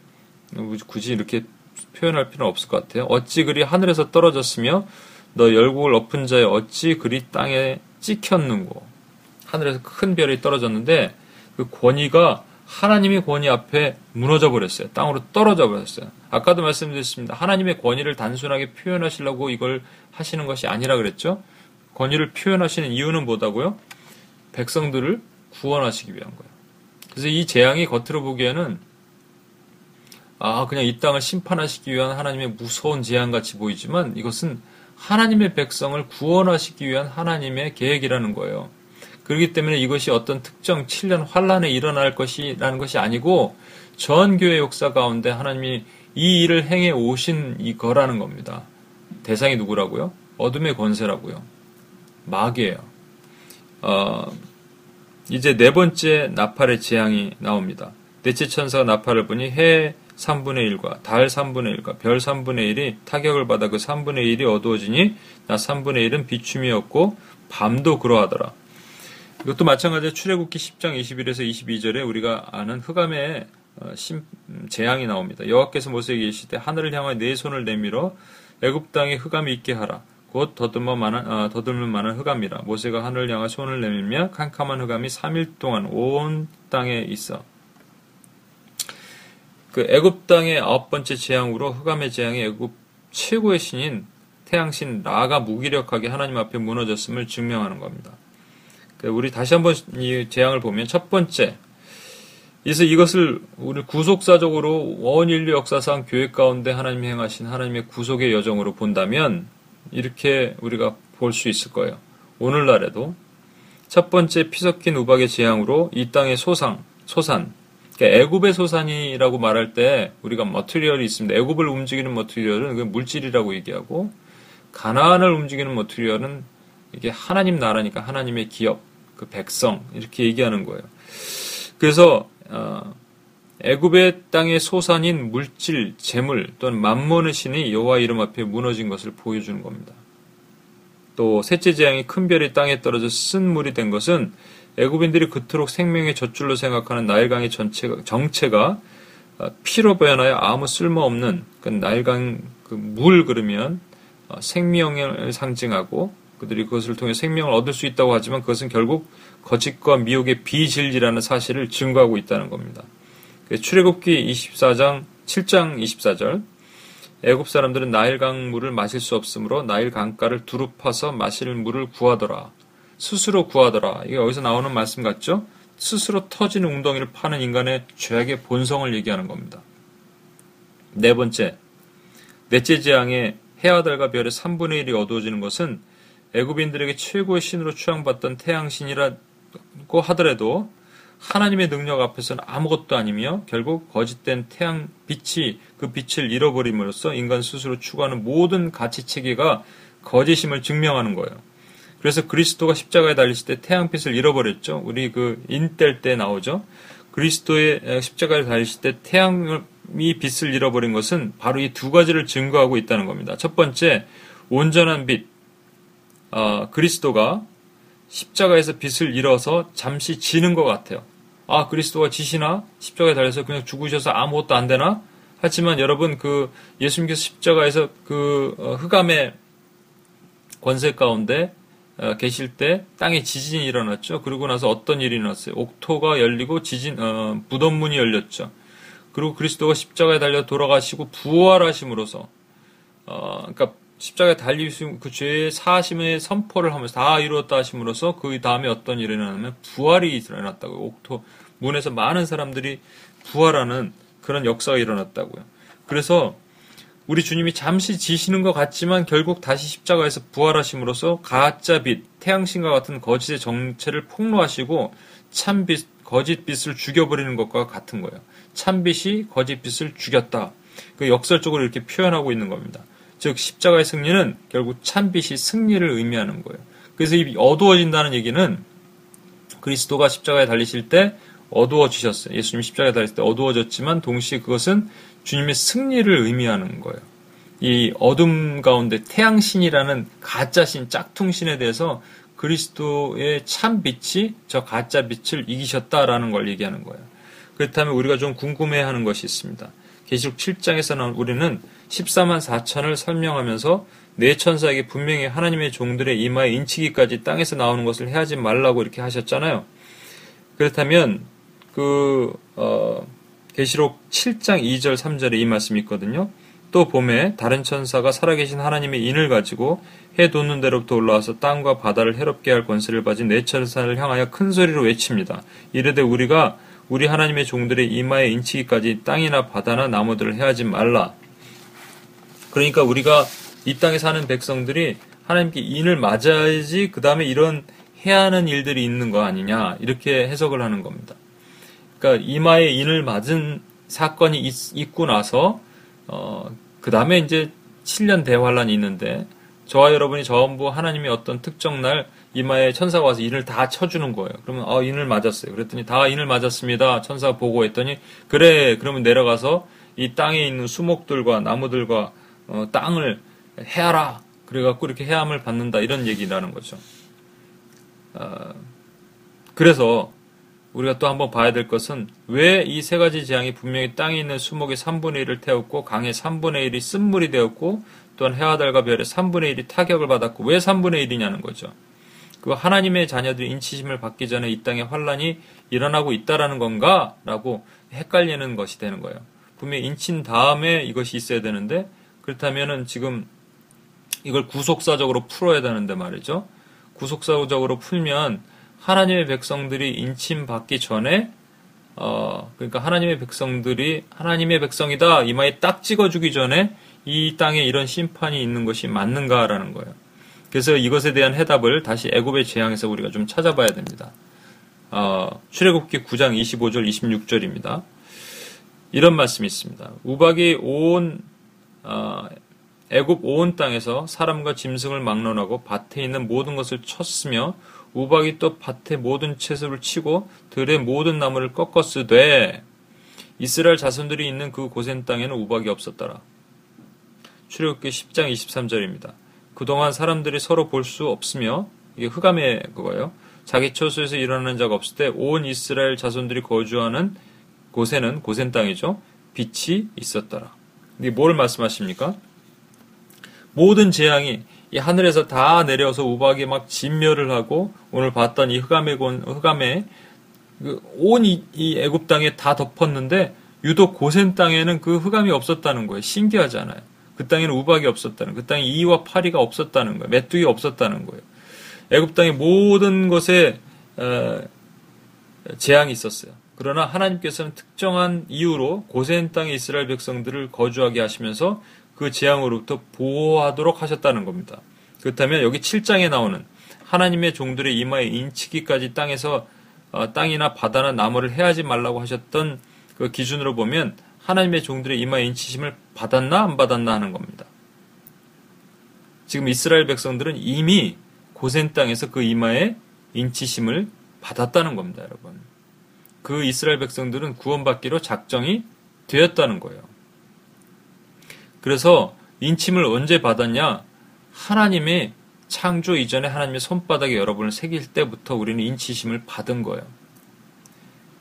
[SPEAKER 1] 굳이 이렇게 표현할 필요는 없을 것 같아요. 어찌 그리 하늘에서 떨어졌으며 너 열국을 엎은 자의 어찌 그리 땅에 찍혔는고 하늘에서 큰 별이 떨어졌는데 그 권위가 하나님의 권위 앞에 무너져 버렸어요. 땅으로 떨어져 버렸어요. 아까도 말씀드렸습니다. 하나님의 권위를 단순하게 표현하시려고 이걸 하시는 것이 아니라 그랬죠. 권위를 표현하시는 이유는 뭐다고요? 백성들을 구원하시기 위한 거예요. 그래서 이 재앙이 겉으로 보기에는 아 그냥 이 땅을 심판하시기 위한 하나님의 무서운 재앙 같이 보이지만 이것은 하나님의 백성을 구원하시기 위한 하나님의 계획이라는 거예요. 그렇기 때문에 이것이 어떤 특정 7년 환란에 일어날 것이라는 것이 아니고 전 교회 역사 가운데 하나님이 이 일을 행해 오신 이 거라는 겁니다. 대상이 누구라고요? 어둠의 권세라고요. 마귀예요. 어, 이제 네 번째 나팔의 재앙이 나옵니다. 넷째 천사가 나팔을 보니 해 3분의 1과 달 3분의 1과 별 3분의 1이 타격을 받아 그 3분의 1이 어두워지니 나 3분의 1은 비춤이었고 밤도 그러하더라. 이것도 마찬가지로 출애굽기 10장 21에서 22절에 우리가 아는 흑암의 어, 재앙이 나옵니다. 여호와께서 모세에게 이르시되 하늘을 향하여 네 손을 내밀어 애굽 땅에 흑암이 있게 하라. 곧 더듬어 만한, 어, 더듬을 만한 흑암이라. 모세가 하늘을 향하 손을 내밀며 캄캄한 흑암이 3일 동안 온 땅에 있어. 그 애굽 땅의 아홉 번째 재앙으로 흑암의 재앙이 애굽 최고의 신인 태양신 라가 무기력하게 하나님 앞에 무너졌음을 증명하는 겁니다. 그 우리 다시 한번 이 재앙을 보면 첫 번째, 그래서 이것을 우리 구속사적으로 원인류 역사상 교회 가운데 하나님이 행하신 하나님의 구속의 여정으로 본다면 이렇게 우리가 볼 수 있을 거예요. 오늘날에도 첫 번째 피 섞인 우박의 재앙으로 이 땅의 소상, 소산, 그러니까 애굽의 소산이라고 말할 때 우리가 material이 있습니다. 애굽을 움직이는 material은 그 물질이라고 얘기하고 가나안을 움직이는 material은 이게 하나님 나라니까 하나님의 기업, 그 백성 이렇게 얘기하는 거예요. 그래서 어, 애굽의 땅의 소산인 물질, 재물 또는 맘몬의 신이 여호와 이름 앞에 무너진 것을 보여주는 겁니다. 또 셋째 재앙이 큰 별이 땅에 떨어져 쓴 물이 된 것은 애굽인들이 그토록 생명의 젖줄로 생각하는 나일강의 전체가, 정체가 어, 피로 변하여 아무 쓸모없는 그 나일강 그 물 그러면 어, 생명을 상징하고 그들이 그것을 통해 생명을 얻을 수 있다고 하지만 그것은 결국 거짓과 미혹의 비진리라는 사실을 증거하고 있다는 겁니다. 그 출애굽기 24장 7장 24절 애굽 사람들은 나일강 물을 마실 수 없으므로 나일 강가를 두루 파서 마실 물을 구하더라. 스스로 구하더라. 이게 여기서 나오는 말씀 같죠? 스스로 터진 웅덩이를 파는 인간의 죄악의 본성을 얘기하는 겁니다. 네 번째, 넷째 재앙에 해와 달과 별의 3분의 1이 어두워지는 것은 애굽인들에게 최고의 신으로 추앙받던 태양신이라고 하더라도 하나님의 능력 앞에서는 아무것도 아니며 결국 거짓된 태양 빛이 그 빛을 잃어버림으로써 인간 스스로 추구하는 모든 가치 체계가 거짓임을 증명하는 거예요. 그래서 그리스도가 십자가에 달리실 때 태양빛을 잃어버렸죠. 우리 그 인뗄 때 나오죠. 그리스도의 십자가에 달리실 때 태양이 빛을 잃어버린 것은 바로 이 두 가지를 증거하고 있다는 겁니다. 첫 번째, 온전한 빛. 어, 그리스도가 십자가에서 빛을 잃어서 잠시 지는 것 같아요. 아, 그리스도가 지시나? 십자가에 달려서 그냥 죽으셔서 아무것도 안 되나? 하지만 여러분, 그 예수님께서 십자가에서 그 어, 흑암의 권세 가운데 어, 계실 때 땅에 지진이 일어났죠. 그러고 나서 어떤 일이 일어났어요? 옥토가 열리고 지진 어, 무덤문이 열렸죠. 그리고 그리스도가 십자가에 달려 돌아가시고 부활하심으로써 어, 그러니까 십자가에 달리신 그 죄의 사심의 선포를 하면서 다 이루었다 하심으로써 그 다음에 어떤 일이 일어나면 부활이 일어났다고요. 옥토 문에서 많은 사람들이 부활하는 그런 역사가 일어났다고요. 그래서 우리 주님이 잠시 지시는 것 같지만 결국 다시 십자가에서 부활하심으로써 가짜 빛, 태양신과 같은 거짓의 정체를 폭로하시고 참빛, 거짓빛을 죽여버리는 것과 같은 거예요. 참빛이 거짓빛을 죽였다. 그 역설적으로 이렇게 표현하고 있는 겁니다. 즉 십자가의 승리는 결국 참빛이 승리를 의미하는 거예요. 그래서 이 어두워진다는 얘기는 그리스도가 십자가에 달리실 때 어두워지셨어요. 예수님 십자가에 달렸을 때 어두워졌지만 동시에 그것은 주님의 승리를 의미하는 거예요. 이 어둠 가운데 태양신이라는 가짜신 짝퉁신에 대해서 그리스도의 참 빛이 저 가짜 빛을 이기셨다라는 걸 얘기하는 거예요. 그렇다면 우리가 좀 궁금해하는 것이 있습니다. 계시록 7장에서 는 우리는 14만 4천을 설명하면서 네 천사에게 분명히 하나님의 종들의 이마에 인치기까지 땅에서 나오는 것을 해하지 말라고 이렇게 하셨잖아요. 그렇다면 그 어, 계시록 7장 2절 3절에 이 말씀이 있거든요. 또 봄에 다른 천사가 살아계신 하나님의 인을 가지고 해 돋는 대로부터 올라와서 땅과 바다를 해롭게 할 권세를 가진 네 천사를 향하여 큰 소리로 외칩니다. 이르되 우리가 우리 하나님의 종들의 이마에 인치기까지 땅이나 바다나 나무들을 해하지 말라. 그러니까 우리가 이 땅에 사는 백성들이 하나님께 인을 맞아야지 그 다음에 이런 해야 하는 일들이 있는 거 아니냐 이렇게 해석을 하는 겁니다. 그러니까 이마에 인을 맞은 사건이 있, 고 나서 어, 그 다음에 이제 7년 대환란이 있는데 저와 여러분이 전부 하나님의 어떤 특정 날 이마에 천사가 와서 인을 다 쳐주는 거예요. 그러면 어 인을 맞았어요. 그랬더니 다 인을 맞았습니다. 천사가 보고했더니 그래 그러면 내려가서 이 땅에 있는 수목들과 나무들과 어, 땅을 해하라. 그래갖고 이렇게 해함을 받는다 이런 얘기라는 거죠. 어, 그래서 우리가 또 한번 봐야 될 것은 왜 이 세 가지 재앙이 분명히 땅에 있는 수목의 3분의 1을 태웠고 강의 3분의 1이 쓴물이 되었고 또한 해와 달과 별의 3분의 1이 타격을 받았고 왜 3분의 1이냐는 거죠. 그 하나님의 자녀들이 인치심을 받기 전에 이 땅에 환란이 일어나고 있다라는 건가라고 헷갈리는 것이 되는 거예요. 분명히 인친 다음에 이것이 있어야 되는데 그렇다면은 지금 이걸 구속사적으로 풀어야 되는데 말이죠. 구속사적으로 풀면 하나님의 백성들이 인침 받기 전에 어 그러니까 하나님의 백성들이 하나님의 백성이다 이마에 딱 찍어주기 전에 이 땅에 이런 심판이 있는 것이 맞는가라는 거예요. 그래서 이것에 대한 해답을 다시 애굽의 재앙에서 우리가 좀 찾아봐야 됩니다. 어, 출애굽기 9장 25절 26절입니다. 이런 말씀이 있습니다. 우박이 온 어, 애굽 온 땅에서 사람과 짐승을 막론하고 밭에 있는 모든 것을 쳤으며 우박이 또 밭의 모든 채소를 치고 들의 모든 나무를 꺾었으되 이스라엘 자손들이 있는 그 고센 땅에는 우박이 없었더라. 출애굽기 10장 23절입니다. 그동안 사람들이 서로 볼 수 없으며 이게 흑암의 그거예요. 자기 처소에서 일어나는 자가 없을 때 온 이스라엘 자손들이 거주하는 곳에는 고센 땅이죠. 빛이 있었더라. 이게 뭘 말씀하십니까? 모든 재앙이 이 하늘에서 다 내려서 우박이 막 진멸을 하고 오늘 봤던 이 흑암의 흑암에 그 온이 이 애굽 땅에 다 덮었는데 유독 고센 땅에는 그 흑암이 없었다는 거예요. 신기하잖아요. 그 땅에는 우박이 없었다는 그 땅에 이와 파리가 없었다는 거예요. 메뚜기 없었다는 거예요. 애굽 땅의 모든 것에 어, 재앙이 있었어요. 그러나 하나님께서는 특정한 이유로 고센 땅의 이스라엘 백성들을 거주하게 하시면서 그 재앙으로부터 보호하도록 하셨다는 겁니다. 그렇다면 여기 7장에 나오는 하나님의 종들의 이마에 인치기까지 땅에서 어, 땅이나 바다나 나무를 해하지 말라고 하셨던 그 기준으로 보면 하나님의 종들의 이마에 인치심을 받았나 안 받았나 하는 겁니다. 지금 이스라엘 백성들은 이미 고센 땅에서 그 이마에 인치심을 받았다는 겁니다, 여러분. 그 이스라엘 백성들은 구원받기로 작정이 되었다는 거예요. 그래서 인침을 언제 받았냐? 하나님의 창조 이전에 하나님의 손바닥에 여러분을 새길 때부터 우리는 인치심을 받은 거예요.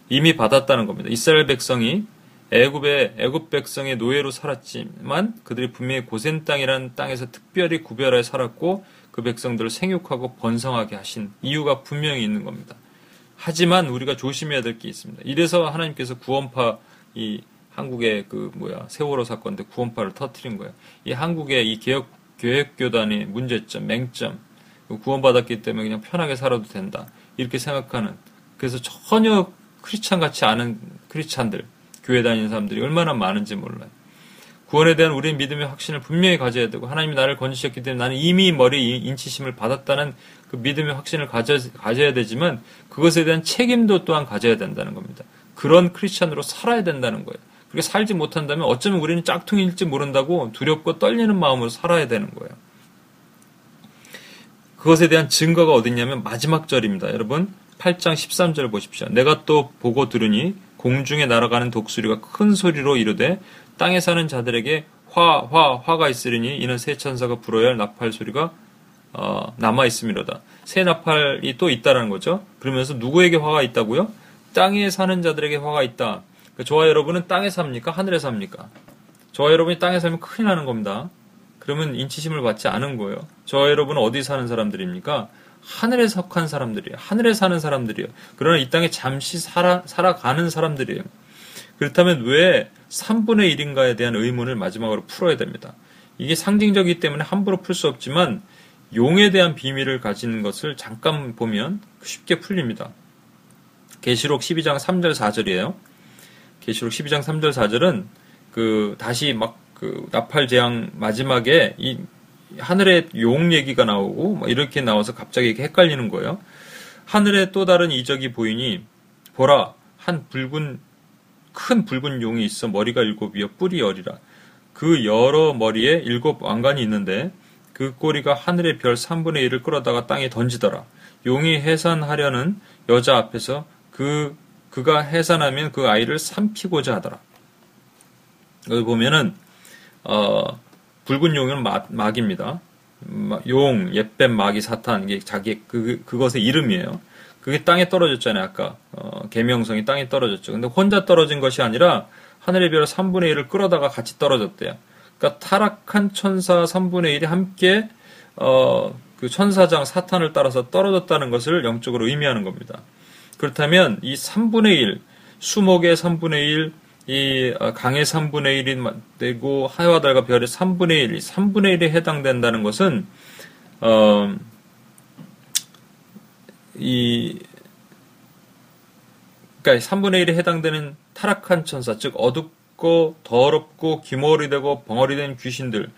[SPEAKER 1] 이미 받았다는 겁니다. 이스라엘 백성이 애굽의 애굽 백성의 노예로 살았지만 그들이 분명히 고센 땅이라는 땅에서 특별히 구별하여 살았고 그 백성들을 생육하고 번성하게 하신 이유가 분명히 있는 겁니다. 하지만 우리가 조심해야 될 게 있습니다. 이래서 하나님께서 구원파 이 한국의 그 뭐야 세월호 사건 때 구원파를 터트린 거예요. 이 한국의 이 개혁 교회교단의 문제점, 맹점, 그 구원받았기 때문에 그냥 편하게 살아도 된다 이렇게 생각하는 그래서 전혀 크리스찬 같지 않은 크리스찬들 교회 다니는 사람들이 얼마나 많은지 몰라요. 구원에 대한 우리의 믿음의 확신을 분명히 가져야 되고 하나님이 나를 건지셨기 때문에 나는 이미 머리 인치심을 받았다는 그 믿음의 확신을 가져, 가져야 되지만 그것에 대한 책임도 또한 가져야 된다는 겁니다. 그런 크리스천으로 살아야 된다는 거예요. 그렇게 살지 못한다면 어쩌면 우리는 짝퉁일지 모른다고 두렵고 떨리는 마음으로 살아야 되는 거예요. 그것에 대한 증거가 어딨냐면 마지막 절입니다. 여러분 8장 13절 보십시오. 내가 또 보고 들으니 공중에 날아가는 독수리가 큰 소리로 이르되 땅에 사는 자들에게 화, 화, 화가 있으리니 이는 새 천사가 불어야 할 나팔 소리가 어, 남아 있음이로다. 새 나팔이 또 있다라는 거죠. 그러면서 누구에게 화가 있다고요? 땅에 사는 자들에게 화가 있다. 그러니까 저와 여러분은 땅에 삽니까? 하늘에 삽니까? 저와 여러분이 땅에 살면 큰일 나는 겁니다. 그러면 인치심을 받지 않은 거예요. 저와 여러분은 어디 사는 사람들입니까? 하늘에 속한 사람들이에요. 하늘에 사는 사람들이에요. 그러나 이 땅에 잠시 살아, 살아가는 사람들이에요. 그렇다면 왜 3분의 1인가에 대한 의문을 마지막으로 풀어야 됩니다. 이게 상징적이기 때문에 함부로 풀 수 없지만 용에 대한 비밀을 가지는 것을 잠깐 보면 쉽게 풀립니다. 계시록 12장 3절 4절이에요. 계시록 12장 3절 4절은 그 다시 막 그 나팔 재앙 마지막에 이 하늘의 용 얘기가 나오고 뭐 이렇게 나와서 갑자기 이렇게 헷갈리는 거예요. 하늘에 또 다른 이적이 보이니 보라 한 붉은 큰 붉은 용이 있어 머리가 일곱이요 뿔이 열이라 그 여러 머리에 일곱 왕관이 있는데 그 꼬리가 하늘의 별 3분의 1을 끌어다가 땅에 던지더라. 용이 해산하려는 여자 앞에서 그 그가 해산하면 그 아이를 삼키고자 하더라. 여기 보면은 어, 붉은 용은 마, 막입니다. 용, 옛뱀, 마귀, 사탄 이게 자기 그 그것의 이름이에요. 그게 땅에 떨어졌잖아요. 아까 어, 계명성이 땅에 떨어졌죠. 근데 혼자 떨어진 것이 아니라 하늘의 별 3분의 1을 끌어다가 같이 떨어졌대요. 그러니까 타락한 천사 3분의 1이 함께 어, 그 천사장 사탄을 따라서 떨어졌다는 것을 영적으로 의미하는 겁니다. 그렇다면 이 3분의 1, 수목의 3분의 1, 이 어, 강의 3분의 1이 되고 하와 달과 별의 3분의 1, 이 3분의 1에 해당된다는 것은 어, 이 그러니까 3분의 1에 해당되는 타락한 천사, 즉 어둡 고 더럽고 기머리 되고 벙어리 된 귀신들,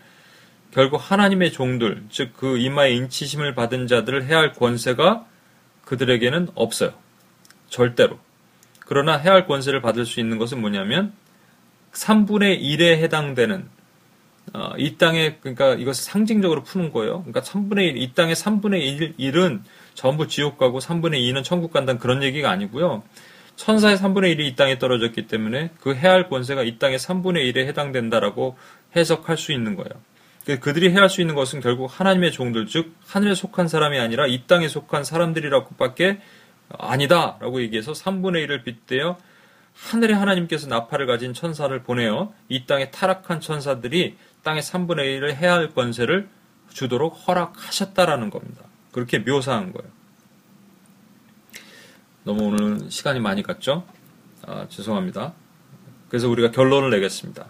[SPEAKER 1] 결국 하나님의 종들, 즉 그 이마에 인치심을 받은 자들을 해할 권세가 그들에게는 없어요. 절대로. 그러나 해할 권세를 받을 수 있는 것은 뭐냐면 3분의 1에 해당되는 어, 이 땅에 그러니까 이것을 상징적으로 푸는 거예요. 그러니까 3분의 1, 이 땅의 3분의 1, 1은 전부 지옥 가고 3분의 2는 천국 간다는 그런 얘기가 아니고요. 천사의 3분의 1이 이 땅에 떨어졌기 때문에 그 해할 권세가 이 땅의 3분의 1에 해당된다라고 해석할 수 있는 거예요. 그 그들이 해할 수 있는 것은 결국 하나님의 종들, 즉 하늘에 속한 사람이 아니라 이 땅에 속한 사람들이라고밖에 아니다라고 얘기해서 3분의 1을 빗대어 하늘에 하나님께서 나팔을 가진 천사를 보내어 이 땅에 타락한 천사들이 땅의 3분의 1을 해야 할 권세를 주도록 허락하셨다라는 겁니다. 그렇게 묘사한 거예요. 너무 오늘 시간이 많이 갔죠? 아, 죄송합니다. 그래서 우리가 결론을 내겠습니다.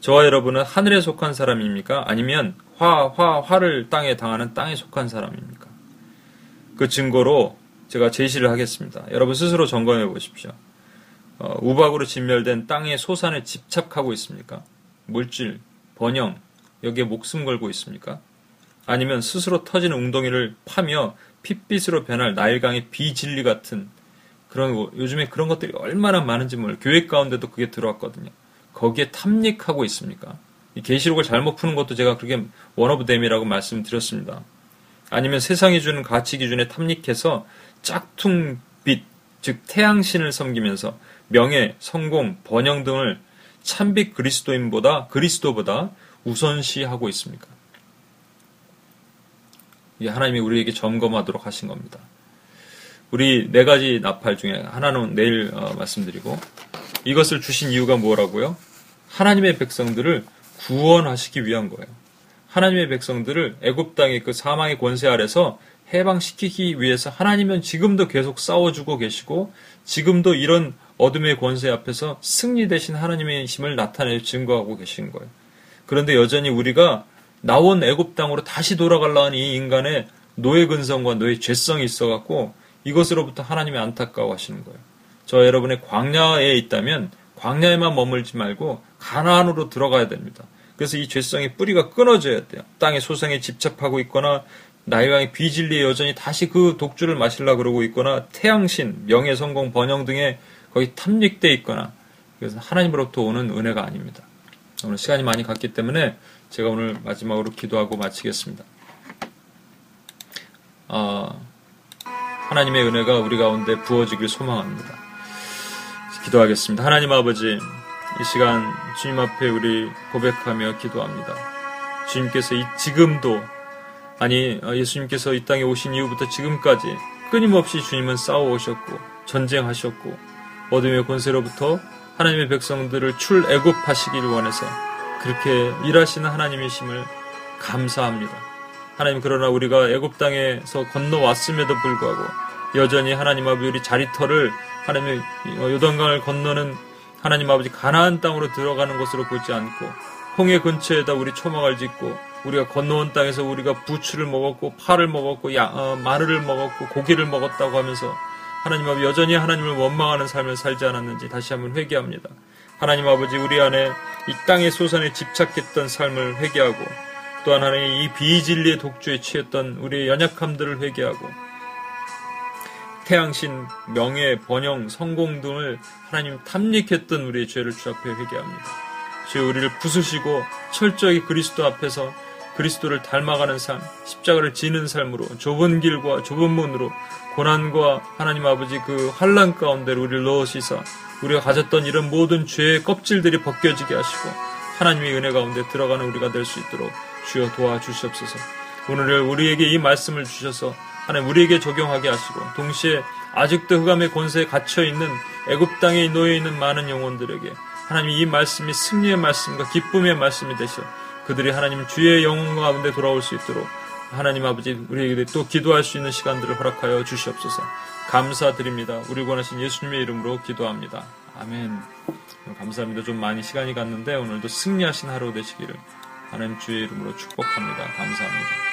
[SPEAKER 1] 저와 여러분은 하늘에 속한 사람입니까? 아니면 화, 화, 화를 땅에 당하는 땅에 속한 사람입니까? 그 증거로 제가 제시를 하겠습니다. 여러분 스스로 점검해 보십시오. 어, 우박으로 진멸된 땅의 소산에 집착하고 있습니까? 물질, 번영, 여기에 목숨 걸고 있습니까? 아니면 스스로 터진 웅덩이를 파며 핏빛으로 변한 나일강의 비진리 같은 그런 거, 요즘에 그런 것들이 얼마나 많은지 몰라요. 교회 가운데도 그게 들어왔거든요. 거기에 탐닉하고 있습니까? 계시록을 잘못 푸는 것도 제가 그렇게 one of them이라고 말씀드렸습니다. 아니면 세상이 주는 가치 기준에 탐닉해서 짝퉁빛, 즉 태양신을 섬기면서 명예, 성공, 번영 등을 참빛 그리스도인보다 그리스도보다 우선시하고 있습니까? 이게 하나님이 우리에게 점검하도록 하신 겁니다. 우리 네 가지 나팔 중에 하나는 내일 어, 말씀드리고 이것을 주신 이유가 뭐라고요? 하나님의 백성들을 구원하시기 위한 거예요. 하나님의 백성들을 애굽 땅의 그 사망의 권세 아래서 해방시키기 위해서 하나님은 지금도 계속 싸워주고 계시고 지금도 이런 어둠의 권세 앞에서 승리 대신 하나님의 힘을 나타내 증거하고 계신 거예요. 그런데 여전히 우리가 나온 애굽 땅으로 다시 돌아가려는 이 인간의 노예 근성과 노예 죄성이 있어갖고 이것으로부터 하나님이 안타까워 하시는 거예요. 저 여러분의 광야에 있다면 광야에만 머물지 말고 가나안으로 들어가야 됩니다. 그래서 이 죄성의 뿌리가 끊어져야 돼요. 땅의 소상에 집착하고 있거나 나일강의 비진리에 여전히 다시 그 독주를 마시려 그러고 있거나 태양신, 명예, 성공, 번영 등에 거의 탐닉돼 있거나 그래서 하나님으로부터 오는 은혜가 아닙니다. 오늘 시간이 많이 갔기 때문에 제가 오늘 마지막으로 기도하고 마치겠습니다. 어, 하나님의 은혜가 우리 가운데 부어지길 소망합니다. 기도하겠습니다. 하나님 아버지, 이 시간 주님 앞에 우리 고백하며 기도합니다. 주님께서 이 지금도 아니 예수님께서 이 땅에 오신 이후부터 지금까지 끊임없이 주님은 싸워오셨고 전쟁하셨고 어둠의 권세로부터 하나님의 백성들을 출애굽하시기를 원해서 그렇게 일하시는 하나님이심을 감사합니다. 하나님 그러나 우리가 애굽 땅에서 건너왔음에도 불구하고 여전히 하나님 아버지 우리 자리터를 하나님의 요단강을 건너는 하나님 아버지 가나안 땅으로 들어가는 것으로 보지 않고 홍해 근처에다 우리 초막을 짓고 우리가 건너온 땅에서 우리가 부추를 먹었고 파를 먹었고 야, 어, 마늘을 먹었고 고기를 먹었다고 하면서 하나님 아버지 여전히 하나님을 원망하는 삶을 살지 않았는지 다시 한번 회개합니다. 하나님 아버지 우리 안에 이 땅의 소산에 집착했던 삶을 회개하고 또한 하나님 이 비진리의 독주에 취했던 우리의 연약함들을 회개하고 태양신, 명예, 번영, 성공 등을 하나님 탐닉했던 우리의 죄를 주 앞에 회개합니다. 주 우리를 부수시고 철저히 그리스도 앞에서 그리스도를 닮아가는 삶, 십자가를 지는 삶으로 좁은 길과 좁은 문으로 고난과 하나님 아버지 그 환란 가운데 우리를 넣으시사 우리가 가졌던 이런 모든 죄의 껍질들이 벗겨지게 하시고 하나님의 은혜 가운데 들어가는 우리가 될 수 있도록 주여 도와주시옵소서. 오늘 우리에게 이 말씀을 주셔서 하나님 우리에게 적용하게 하시고 동시에 아직도 흑암의 권세에 갇혀 있는 애굽 땅에 놓여 있는 많은 영혼들에게 하나님 이 말씀이 승리의 말씀과 기쁨의 말씀이 되셔 그들이 하나님 주의 영혼 가운데 돌아올 수 있도록 하나님 아버지 우리에게 또 기도할 수 있는 시간들을 허락하여 주시옵소서. 감사드립니다. 우리 원하신 예수님의 이름으로 기도합니다. 아멘. 감사합니다. 좀 많이 시간이 갔는데 오늘도 승리하신 하루 되시기를 하나님 주의 이름으로 축복합니다. 감사합니다.